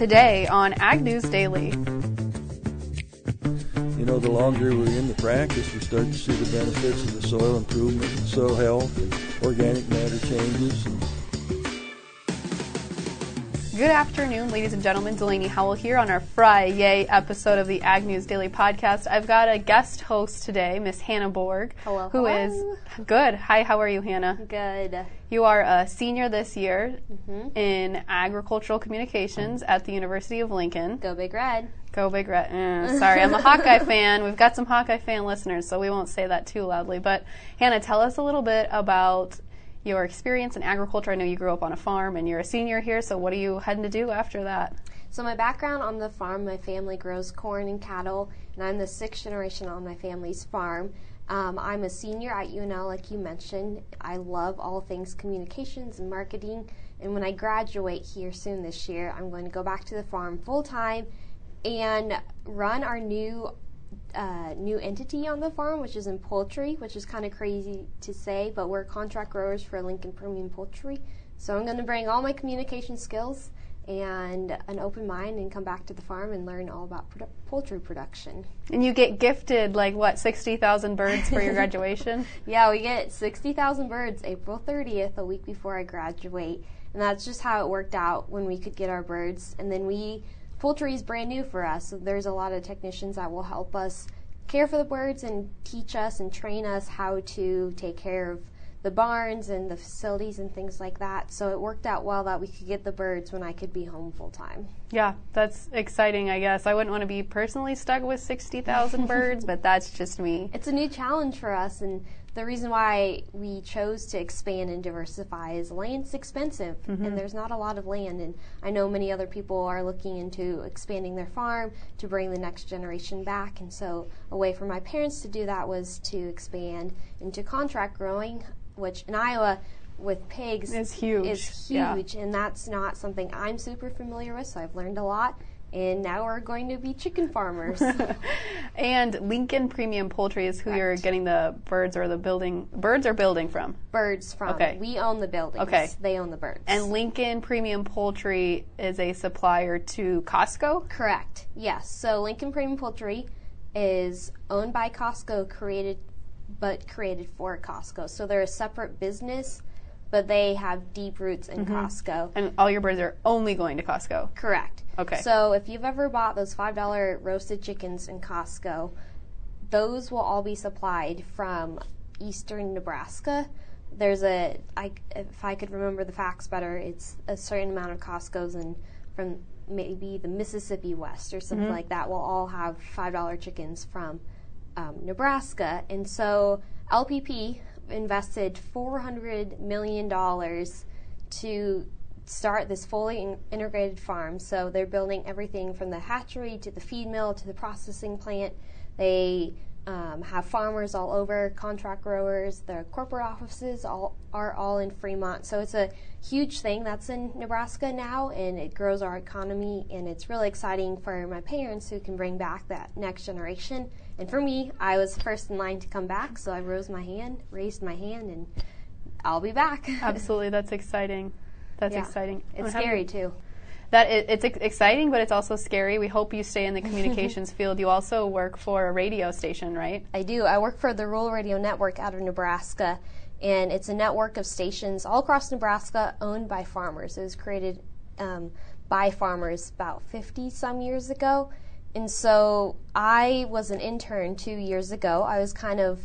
today on Ag News Daily. You know, the longer we're in the practice, we start to see the benefits of the soil improvement, soil health, organic matter changes. And Good afternoon, ladies and gentlemen. Delaney Howell here on our Friday episode of the Ag News Daily podcast. I've got a guest host today, Miss Hannah Borg, Hello, who hello. is good. Hi, how are you, Hannah? Good. You are a senior this year Mm-hmm. in agricultural communications at the University of Lincoln. Go Big Red. Go Big Red. Eh, sorry, I'm a Hawkeye fan. We've got some Hawkeye fan listeners, so we won't say that too loudly. But Hannah, tell us a little bit about your experience in agriculture. I know you grew up on a farm and you're a senior here, so what are you heading to do after that? So my background on the farm, my family grows corn and cattle, and I'm the sixth generation on my family's farm. Um, I'm a senior at UNL, like you mentioned. I love all things communications and marketing. And when I graduate here soon this year, I'm going to go back to the farm full time and run our new uh, new entity on the farm, which is in poultry, which is kind of crazy to say, but we're contract growers for Lincoln Premium Poultry. So I'm going to bring all my communication skills and an open mind and come back to the farm and learn all about produ- poultry production. And you get gifted like what, 60,000 birds for your graduation? Yeah, we get 60,000 birds April 30th, a week before I graduate. And that's just how it worked out when we could get our birds. And then we, poultry is brand new for us. So there's a lot of technicians that will help us care for the birds and teach us and train us how to take care of the barns and the facilities and things like that. So it worked out well that we could get the birds when I could be home full time. yeah, that's exciting, I guess. I wouldn't want to be personally stuck with 60,000 birds, but that's just me. it's a new challenge for us and the reason why we chose to expand and diversify is land's expensive and mm-hmm. there's not a lot of land and i know many other people are looking into expanding their farm to bring the next generation back and so a way for my parents to do that was to expand into contract growing which in iowa with pigs It's huge, is yeah. huge and that's not something i'm super familiar with so i've learned a lot and now we're going to be chicken farmers And Lincoln Premium Poultry is who you're getting the birds or the building, birds or building from. birds from. Okay. We own the buildings. Okay. They own the birds. And Lincoln Premium Poultry is a supplier to Costco. correct. Yes. So Lincoln Premium Poultry is owned by Costco, created but created for Costco. So they're a separate business, but they have deep roots in Mm-hmm. Costco. And all your birds are only going to Costco. Correct. Okay. So if you've ever bought those five dollar roasted chickens in Costco, those will all be supplied from eastern Nebraska. There's a I if I could remember the facts better, it's a certain amount of Costco's and from maybe the Mississippi West or something like that will all have five dollar chickens from um, Nebraska, and so LPP invested four hundred million dollars to start this fully in- integrated farm. So they're building everything from the hatchery to the feed mill to the processing plant. They um, have farmers all over, contract growers. The corporate offices all are all in Fremont. So it's a huge thing that's in Nebraska now, and it grows our economy. And it's really exciting for my parents who can bring back that next generation. And for me, I was first in line to come back, so I rose my hand, raised my hand, and I'll be back. Absolutely, that's exciting. That's Yeah. exciting. It's scary too. That it, it's exciting, but it's also scary. We hope you stay in the communications field. You also work for a radio station, right? I do. I work for the Rural Radio Network out of Nebraska, and it's a network of stations all across Nebraska owned by farmers. It was created um, by farmers about 50 some years ago. And so I was an intern two years ago. I was kind of,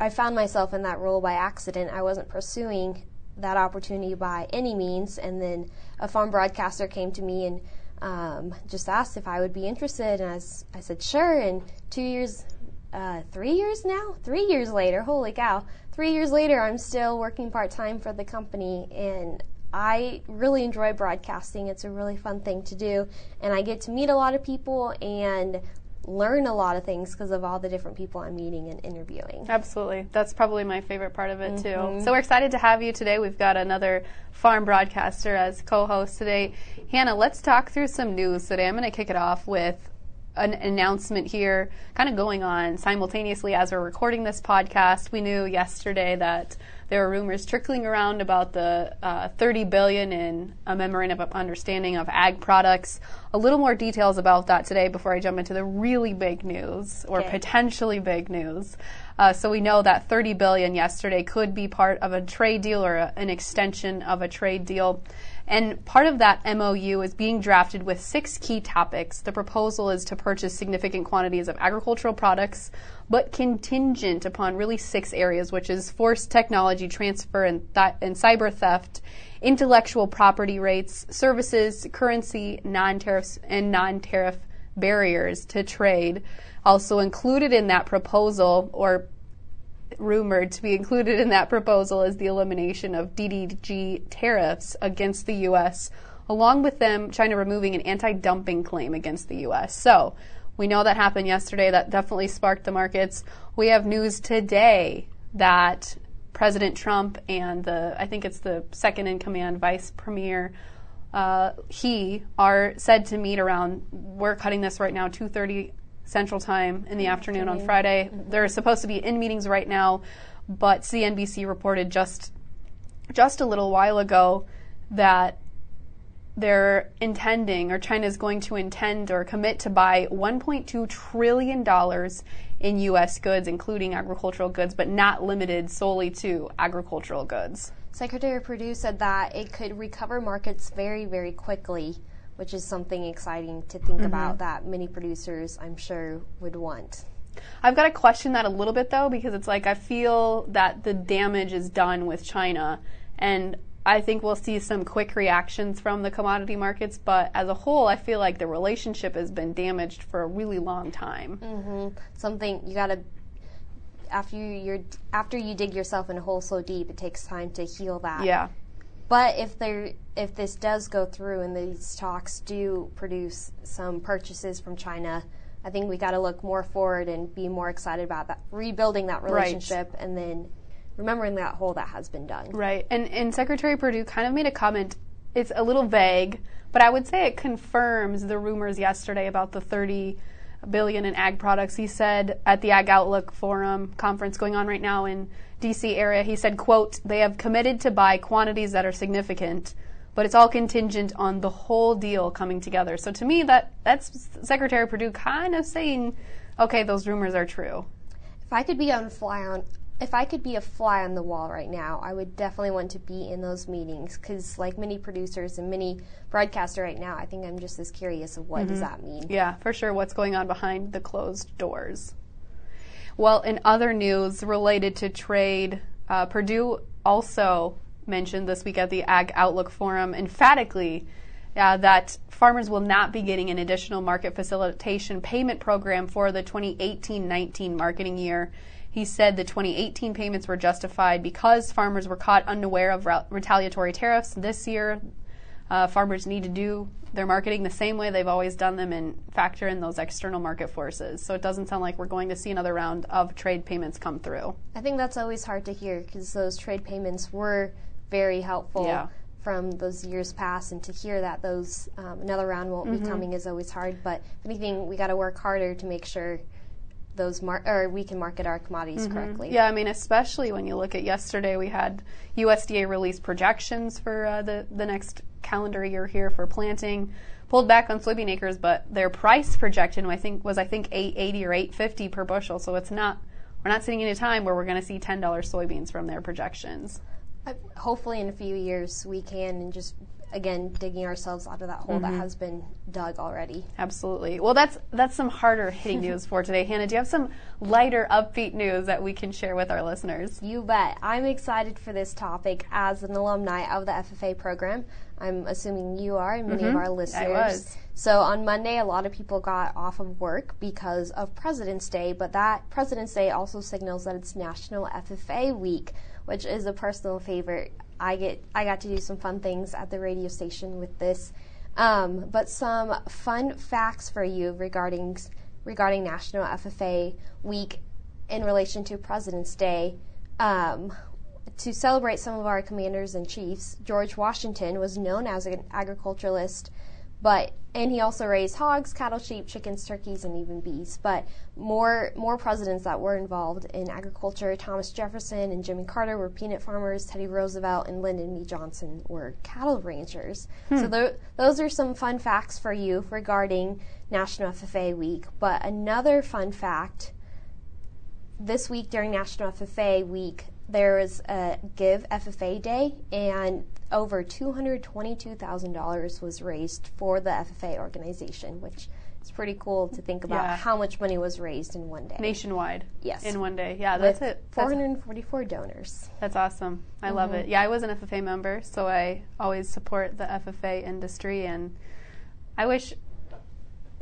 I found myself in that role by accident. I wasn't pursuing that opportunity by any means. And then a farm broadcaster came to me and um, just asked if I would be interested. And I said, sure. And two years, uh, three years now? Three years later, holy cow. Three years later, I'm still working part time for the company. And I really enjoy broadcasting. It's a really fun thing to do. And I get to meet a lot of people and learn a lot of things because of all the different people I'm meeting and interviewing. Absolutely. That's probably my favorite part of it, too. Mm-hmm. So we're excited to have you today. We've got another farm broadcaster as co host today. Hannah, let's talk through some news today. I'm going to kick it off with an announcement here kind of going on simultaneously as we're recording this podcast. We knew yesterday that there were rumors trickling around about the uh, 30 billion in a memorandum of understanding of ag products. A little more details about that today before I jump into the really big news or Okay. potentially big news. Uh, so we know that 30 billion yesterday could be part of a trade deal or a, an extension of a trade deal. And part of that MOU is being drafted with six key topics. The proposal is to purchase significant quantities of agricultural products, but contingent upon really six areas, which is forced technology transfer and, th- and cyber theft, intellectual property rates, services, currency, non-tariffs, and non-tariff barriers to trade. Also included in that proposal, or rumored to be included in that proposal is the elimination of DDG tariffs against the U.S., along with them China removing an anti-dumping claim against the U.S. So we know that happened yesterday. That definitely sparked the markets. We have news today that President Trump and the I think it's the second in command Vice Premier uh, he are said to meet around. We're cutting this right now, 2:30 Central Time in the afternoon on Friday. Mm-hmm. They're supposed to be in meetings right now, but CNBC reported just just a little while ago that they're intending, or China is going to intend or commit to buy 1.2 trillion dollars in U.S. goods, including agricultural goods, but not limited solely to agricultural goods. Secretary Perdue said that it could recover markets very, very quickly, which is something exciting to think about that many producers, I'm sure, would want. I've got to question that a little bit though, because it's like I feel that the damage is done with China, and I think we'll see some quick reactions from the commodity markets. But as a whole, I feel like the relationship has been damaged for a really long time. Mm-hmm. Something you gotta after you you're after you dig yourself in a hole so deep, it takes time to heal that. Yeah. But if there if this does go through and these talks do produce some purchases from China, I think we got to look more forward and be more excited about that rebuilding that relationship and then remembering that hole that has been done. Right. And and Secretary Perdue kind of made a comment. It's a little vague, but I would say it confirms the rumors yesterday about the 30 billion in ag products. He said at the Ag Outlook Forum conference going on right now in DC area, he said, quote, they have committed to buy quantities that are significant, but it's all contingent on the whole deal coming together. So to me that that's Secretary Perdue kind of saying, okay, those rumors are true. If I could be on fly on if I could be a fly on the wall right now, I would definitely want to be in those meetings because, like many producers and many broadcaster right now, I think I'm just as curious of what does that mean. Yeah, for sure. What's going on behind the closed doors? Well, in other news related to trade, uh, Perdue also mentioned this week at the Ag Outlook Forum emphatically uh, that farmers will not be getting an additional market facilitation payment program for the 2018 19 marketing year. He said the 2018 payments were justified because farmers were caught unaware of re- retaliatory tariffs. This year, uh, farmers need to do their marketing the same way they've always done them and factor in those external market forces. So it doesn't sound like we're going to see another round of trade payments come through. I think that's always hard to hear because those trade payments were very helpful Yeah. from those years past, and to hear that those um, another round won't Mm-hmm. be coming is always hard. But if anything, we got to work harder to make sure those mar- or we can market our commodities correctly. Mm-hmm. Yeah, I mean, especially when you look at yesterday, we had USDA release projections for uh, the the next calendar year here for planting. Pulled back on soybean acres, but their price projection I think was I think 880 or 850 per bushel. So it's not we're not sitting in a time where we're going to see $10 soybeans from their projections. Uh, hopefully, in a few years, we can and just again digging ourselves out of that hole Mm-hmm. that has been dug already. Absolutely. Well, that's that's some harder hitting news for today. Hannah, do you have some lighter, upbeat news that we can share with our listeners? You bet. I'm excited for this topic as an alumni of the FFA program. I'm assuming you are, and many of our listeners. Mm-hmm. was. So on Monday, a lot of people got off of work because of President's Day, but that President's Day also signals that it's National FFA Week, which is a personal favorite. I get I got to do some fun things at the radio station with this. Um, but some fun facts for you regarding regarding National FFA Week in relation to President's Day. Um, to celebrate some of our commanders and chiefs, George Washington was known as an agriculturalist But and he also raised hogs, cattle, sheep, chickens, turkeys, and even bees. But more more presidents that were involved in agriculture, Thomas Jefferson and Jimmy Carter were peanut farmers. Teddy Roosevelt and Lyndon B. Johnson were cattle ranchers. So hmm. tho- those are some fun facts for you regarding National FFA Week. But another fun fact this week during National FFA Week, there was a Give FFA Day, and over $222,000 was raised for the FFA organization, which is pretty cool to think about Yeah. how much money was raised in one day. Nationwide. Yes. In one day. Yeah, that's With it. That's, 444 donors. that's awesome. I love mm-hmm. it. Yeah, I was an FFA member, so I always support the FFA industry, and I wish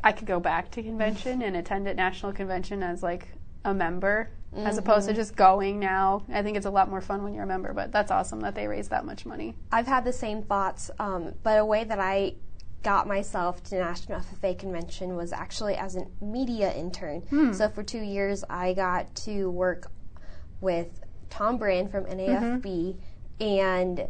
I could go back to convention and attend at national convention as like a member. As opposed to mm-hmm. just going now, I think it's a lot more fun when you're a member. But that's awesome that they raised that much money. I've had the same thoughts, um, but a way that I got myself to National FFA convention was actually as a media intern. Hmm. So for two years, I got to work with Tom Brand from NAFB mm-hmm. and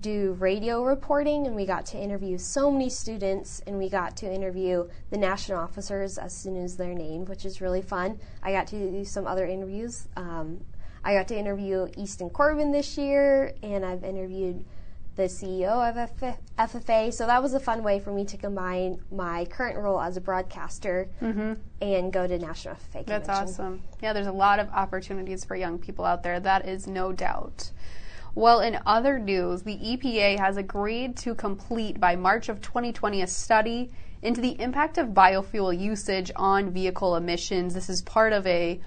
do radio reporting and we got to interview so many students and we got to interview the national officers as soon as they're named which is really fun i got to do some other interviews um, i got to interview easton corbin this year and i've interviewed the ceo of F- ffa so that was a fun way for me to combine my current role as a broadcaster and go to national ffa convention That's awesome. Yeah, there's a lot of opportunities for young people out there. That is no doubt. Well, in other news, the EPA has agreed to complete by March of 2020 a study into the impact of biofuel usage on vehicle emissions. This is part of a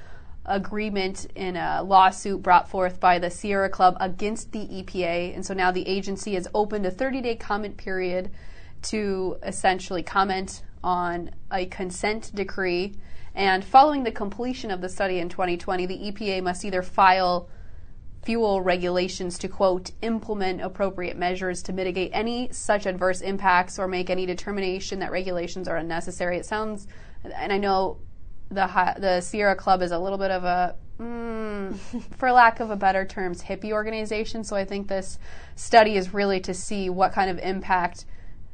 agreement in a lawsuit brought forth by the Sierra Club against the EPA. And so now the agency has opened a 30-day comment period to essentially comment on a consent decree. And following the completion of the study in 2020, the EPA must either file fuel regulations to quote implement appropriate measures to mitigate any such adverse impacts or make any determination that regulations are unnecessary. It sounds, and I know the the Sierra Club is a little bit of a, mm, for lack of a better terms, hippie organization. So I think this study is really to see what kind of impact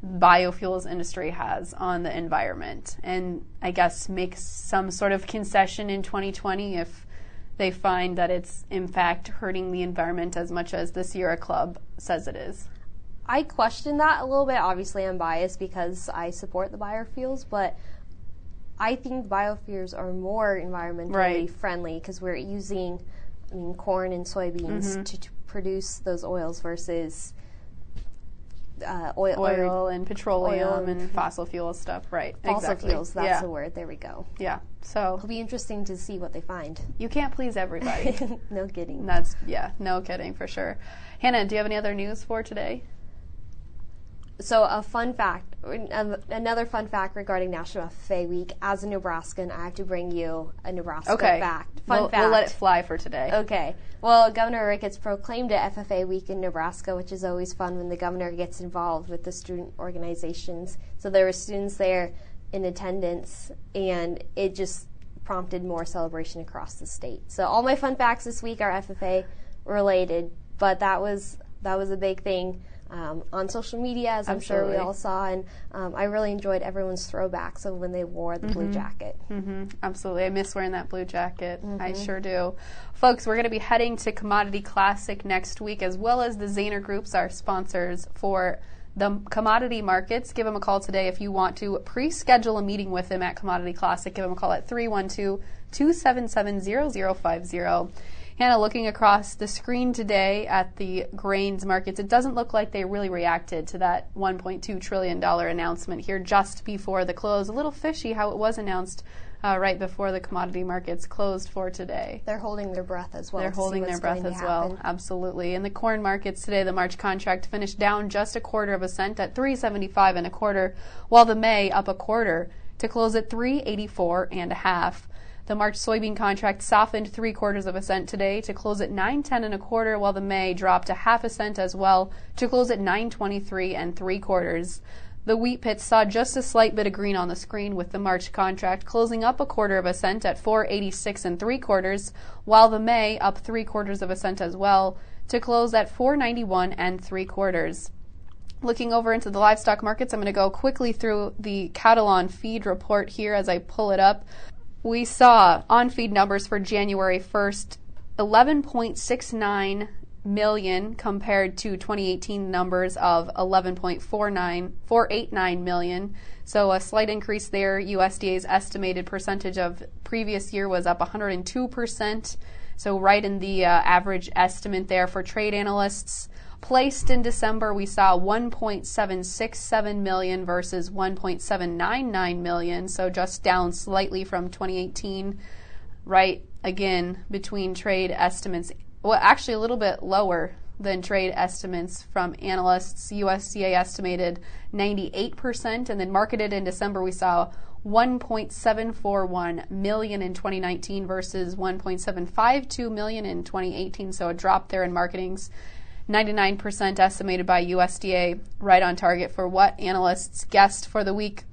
biofuels industry has on the environment, and I guess make some sort of concession in 2020 if they find that it's in fact hurting the environment as much as the Sierra Club says it is. I question that a little bit. Obviously, I'm biased because I support the biofuels, but I think biofuels are more environmentally Right. friendly because we're using, I mean, corn and soybeans Mm-hmm. to, to produce those oils versus uh, oil, Oil and petroleum oil and fossil fuel stuff, right? fossil exactly. fuels. That's yeah. the word. There we go. Yeah. So It'll be interesting to see what they find. you can't please everybody. no kidding. That's yeah, no kidding for sure. Hannah, do you have any other news for today? So, a fun fact, another fun fact regarding National FFA Week. As a Nebraskan, I have to bring you a Nebraska Okay. fact. Fun we'll, fact. we'll let it fly for today. Okay. Well, Governor Ricketts proclaimed a FFA week in Nebraska, which is always fun when the governor gets involved with the student organizations. So there were students there in attendance, and it just prompted more celebration across the state. So all my fun facts this week are FFA related, but that was that was a big thing. Um, on social media, as I'm sure we all saw, and um, I really enjoyed everyone's throwbacks of when they wore the blue jacket. hmm Absolutely. I miss wearing that blue jacket. I sure do. Folks, we're going to be heading to Commodity Classic next week, as well as the Zaner Groups, our sponsors for the commodity markets. Give them a call today if you want to pre schedule a meeting with them at Commodity Classic. Give them a call at 312 277 0050. Hannah, looking across the screen today at the grains markets, it doesn't look like they really reacted to that $1.2 trillion announcement here just before the close. A little fishy how it was announced uh, right before the commodity markets closed for today. They're holding their breath as well. They're holding their breath as well. Absolutely. In the corn markets today, the March contract finished down just a quarter of a cent at 375 and a quarter, while the May up a quarter to close at 384 and a half. The March soybean contract softened three quarters of a cent today to close at 910 and a quarter, while the May dropped a half a cent as well to close at 923 and three quarters. The wheat pits saw just a slight bit of green on the screen with the March contract closing up a quarter of a cent at 486 and three quarters, while the May up three quarters of a cent as well to close at 491 and three quarters. Looking over into the livestock markets, I'm going to go quickly through the cattle on feed report here as I pull it up. We saw on feed numbers for January 1st 11.69 million compared to 2018 numbers of 11.489 million. So a slight increase there. USDA's estimated percentage of previous year was up 102%. So right in the uh, average estimate there for trade analysts. Placed in December, we saw 1.767 million versus 1.799 million, so just down slightly from 2018. Right again between trade estimates, well, actually a little bit lower than trade estimates from analysts. USDA estimated 98%, and then marketed in December, we saw 1.741 million in 2019 versus 1.752 million in 2018. So a drop there in marketings. 99% estimated by USDA, right on target for what analysts guessed for the week.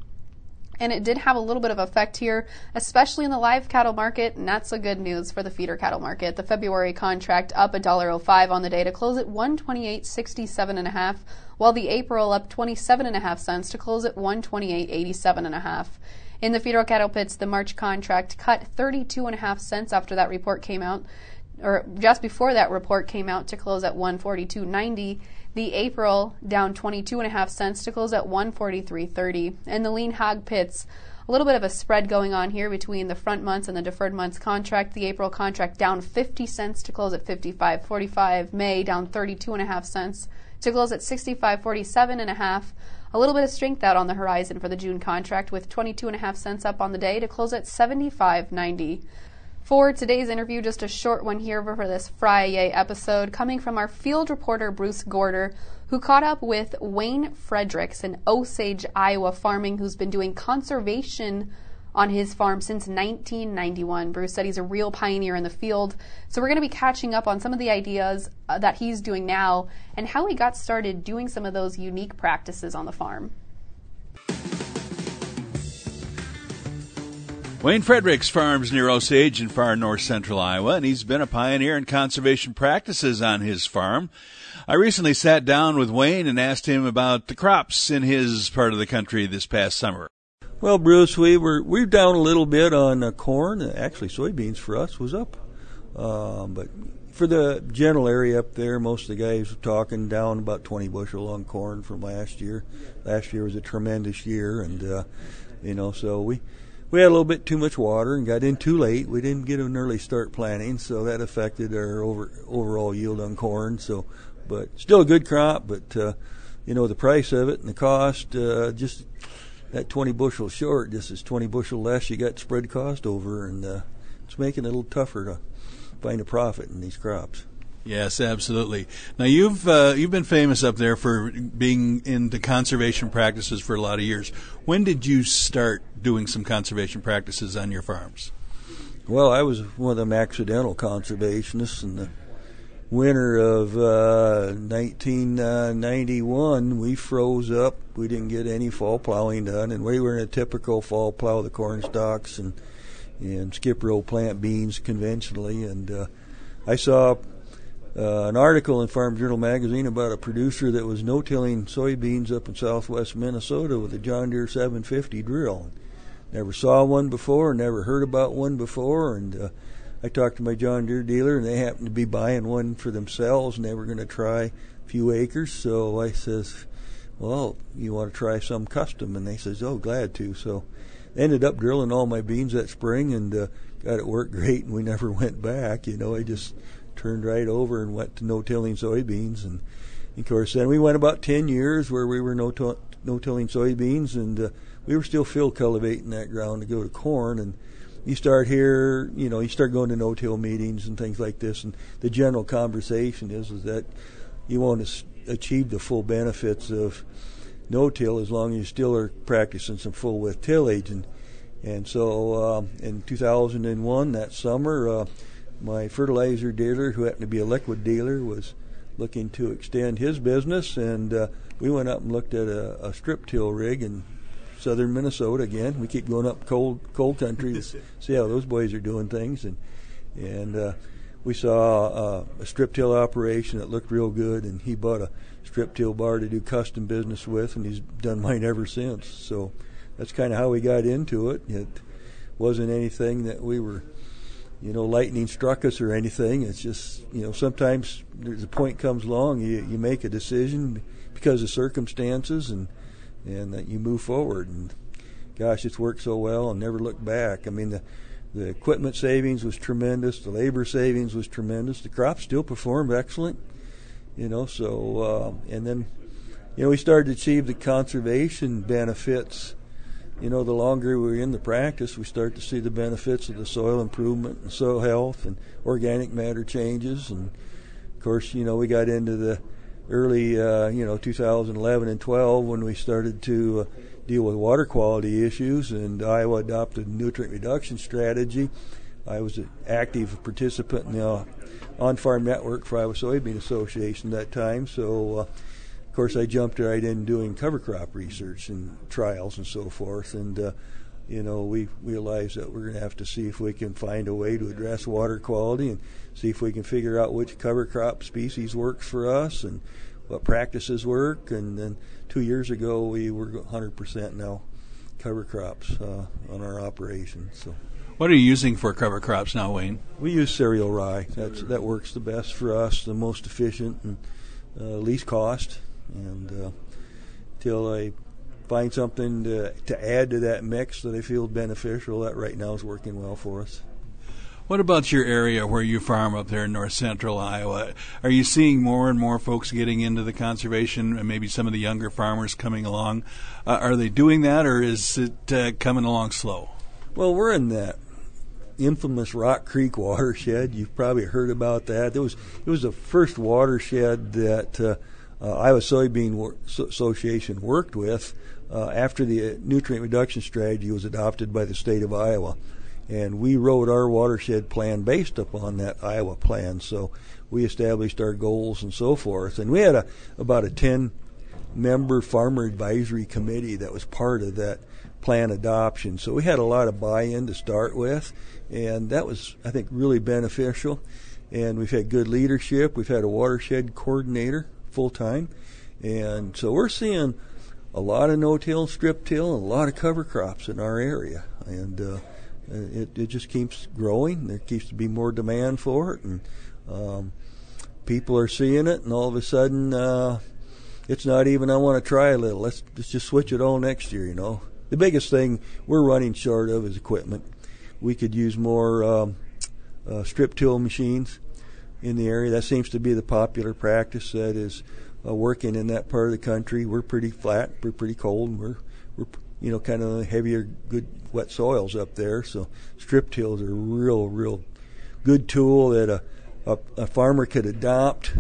And it did have a little bit of effect here, especially in the live cattle market. Not so good news for the feeder cattle market. The February contract up $1.05 on the day to close at 128.67.5, while the April up 27.5 cents to close at 128.87.5. In the feeder cattle pits, the March contract cut 32.5 cents after that report came out or just before that report came out to close at 142.90. The April down 22.5 cents to close at 143.30. And the lean hog pits, a little bit of a spread going on here between the front months and the deferred months contract. The April contract down 50 cents to close at 55.45. May down 32.5 cents to close at 65.47.5. A little bit of strength out on the horizon for the June contract with 22.5 cents up on the day to close at 75.90. For today's interview, just a short one here for this Friday episode, coming from our field reporter Bruce Gorder, who caught up with Wayne Fredericks, an Osage, Iowa farming who's been doing conservation on his farm since 1991. Bruce said he's a real pioneer in the field. So we're going to be catching up on some of the ideas uh, that he's doing now and how he got started doing some of those unique practices on the farm. Wayne Fredericks farms near Osage in far north central Iowa, and he's been a pioneer in conservation practices on his farm. I recently sat down with Wayne and asked him about the crops in his part of the country this past summer. Well, Bruce, we were we're down a little bit on uh, corn. Actually, soybeans for us was up, um, but for the general area up there, most of the guys were talking down about 20 bushel on corn from last year. Last year was a tremendous year, and uh, you know, so we we had a little bit too much water and got in too late. We didn't get an early start planting, so that affected our over, overall yield on corn. So, but still a good crop. But uh, you know the price of it and the cost, uh, just that 20 bushel short, just as 20 bushel less, you got spread cost over, and uh, it's making it a little tougher to find a profit in these crops. Yes, absolutely. Now you've uh, you've been famous up there for being into conservation practices for a lot of years. When did you start doing some conservation practices on your farms? Well, I was one of them accidental conservationists in the winter of uh, 1991. We froze up. We didn't get any fall plowing done, and we were in a typical fall plow the corn stalks and and skip row plant beans conventionally. And uh, I saw uh, an article in Farm Journal magazine about a producer that was no-tilling soybeans up in southwest Minnesota with a John Deere 750 drill. Never saw one before, never heard about one before, and uh, I talked to my John Deere dealer, and they happened to be buying one for themselves, and they were going to try a few acres. So I says, "Well, you want to try some custom?" And they says, "Oh, glad to." So ended up drilling all my beans that spring, and uh, got it worked great, and we never went back. You know, I just turned right over and went to no-tilling soybeans, and of course then we went about 10 years where we were no no-tilling soybeans, and uh, we were still field cultivating that ground to go to corn, and you start here, you know, you start going to no-till meetings and things like this, and the general conversation is is that you want to achieve the full benefits of no-till as long as you still are practicing some full width tillage, and and so um, in 2001 that summer. Uh, my fertilizer dealer, who happened to be a liquid dealer, was looking to extend his business, and uh, we went up and looked at a, a strip till rig in southern Minnesota. Again, we keep going up cold cold country to see how those boys are doing things, and and uh, we saw uh, a strip till operation that looked real good, and he bought a strip till bar to do custom business with, and he's done mine ever since. So that's kind of how we got into it. It wasn't anything that we were, you know, lightning struck us or anything. It's just, you know, sometimes a point comes along, you you make a decision because of circumstances, and and that you move forward. And gosh, it's worked so well, and never look back. I mean the the equipment savings was tremendous. The labor savings was tremendous. The crop still performed excellent. You know, so uh, and then, you know, we started to achieve the conservation benefits. You know, the longer we're in the practice, we start to see the benefits of the soil improvement and soil health and organic matter changes. And of course, you know, we got into the early, uh, you know, 2011 and 12 when we started to uh, deal with water quality issues, and Iowa adopted a nutrient reduction strategy. I was an active participant in the on-farm network for Iowa Soybean Association that time, so uh, of course I jumped right in doing cover crop research and trials and so forth, and uh, you know we realized that we're going to have to see if we can find a way to address water quality and see if we can figure out which cover crop species works for us and what practices work, and then two years ago we were 100% now cover crops uh, on our operation. So. What are you using for cover crops now, Wayne? We use cereal rye. That's that works the best for us, the most efficient and uh, least cost. And uh, till I find something to to add to that mix that I feel beneficial, that right now is working well for us. What about your area where you farm up there in north central Iowa? Are you seeing more and more folks getting into the conservation and maybe some of the younger farmers coming along? Uh, are they doing that or is it uh, coming along slow? Well, we're in that infamous Rock Creek watershed. You've probably heard about that. It was it was the first watershed that uh, uh, Iowa Soybean Association worked with uh, after the nutrient reduction strategy was adopted by the state of Iowa and we wrote our watershed plan based upon that Iowa plan. So we established our goals and so forth, and we had a about a ten member farmer advisory committee that was part of that plan adoption. So we had a lot of buy-in to start with, and that was I think really beneficial. And we've had good leadership. We've had a watershed coordinator full time, and so we're seeing a lot of no-till, strip-till, and a lot of cover crops in our area, and. Uh, it, it just keeps growing. There keeps to be more demand for it, and um, people are seeing it, and all of a sudden, uh, it's not even I want to try a little. Let's, let's just switch it all next year. You know, the biggest thing we're running short of is equipment. We could use more um, uh, strip till machines in the area. That seems to be the popular practice that is uh, working in that part of the country. We're pretty flat, we're pretty cold, and we're we're you know kind of heavier, good wet soils up there. So strip tills are a real, real good tool that a, a, a farmer could adopt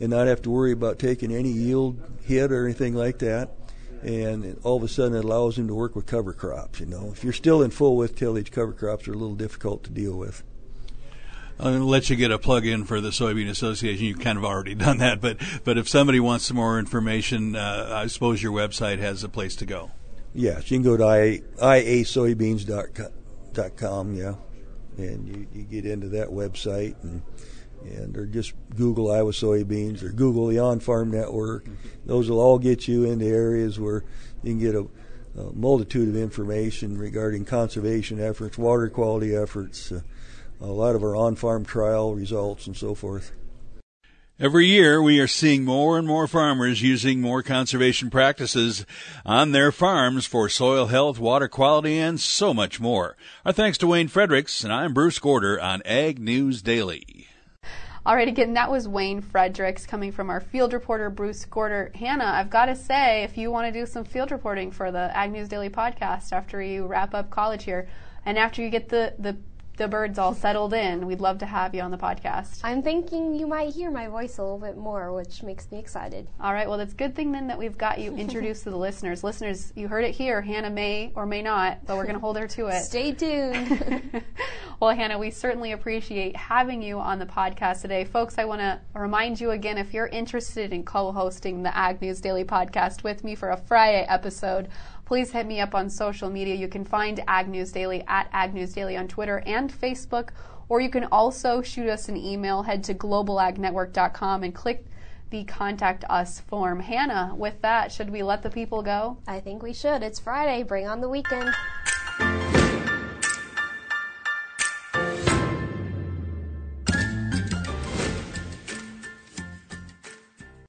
and not have to worry about taking any yield hit or anything like that. And all of a sudden, it allows him to work with cover crops. You know, if you're still in full width tillage, cover crops are a little difficult to deal with. Let you get a plug in for the Soybean Association. You've kind of already done that, but but if somebody wants some more information, uh, I suppose your website has a place to go. Yes, you can go to IA, iasoybeans.com, yeah, and you, you get into that website and and or just Google Iowa soybeans or Google the On Farm Network. Those will all get you into areas where you can get a, a multitude of information regarding conservation efforts, water quality efforts, uh, a lot of our on farm trial results, and so forth. Every year, we are seeing more and more farmers using more conservation practices on their farms for soil health, water quality, and so much more. Our thanks to Wayne Fredericks, and I'm Bruce Gorder on Ag News Daily. All right, again, that was Wayne Fredericks coming from our field reporter, Bruce Gorder. Hannah, I've got to say, if you want to do some field reporting for the Ag News Daily podcast after you wrap up college here, and after you get the, the the birds all settled in, we'd love to have you on the podcast. I'm thinking you might hear my voice a little bit more, which makes me excited. All right, well, it's a good thing then that we've got you introduced to the listeners. Listeners, you heard it here. Hannah may or may not, but we're going to hold her to it. Stay tuned. well, Hannah, we certainly appreciate having you on the podcast today. Folks, I want to remind you again if you're interested in co hosting the Ag News Daily podcast with me for a Friday episode, please hit me up on social media. You can find Ag News Daily at Ag News Daily on Twitter and Facebook, or you can also shoot us an email. Head to globalagnetwork.com and click the contact us form. Hannah, with that, should we let the people go? I think we should. It's Friday. Bring on the weekend.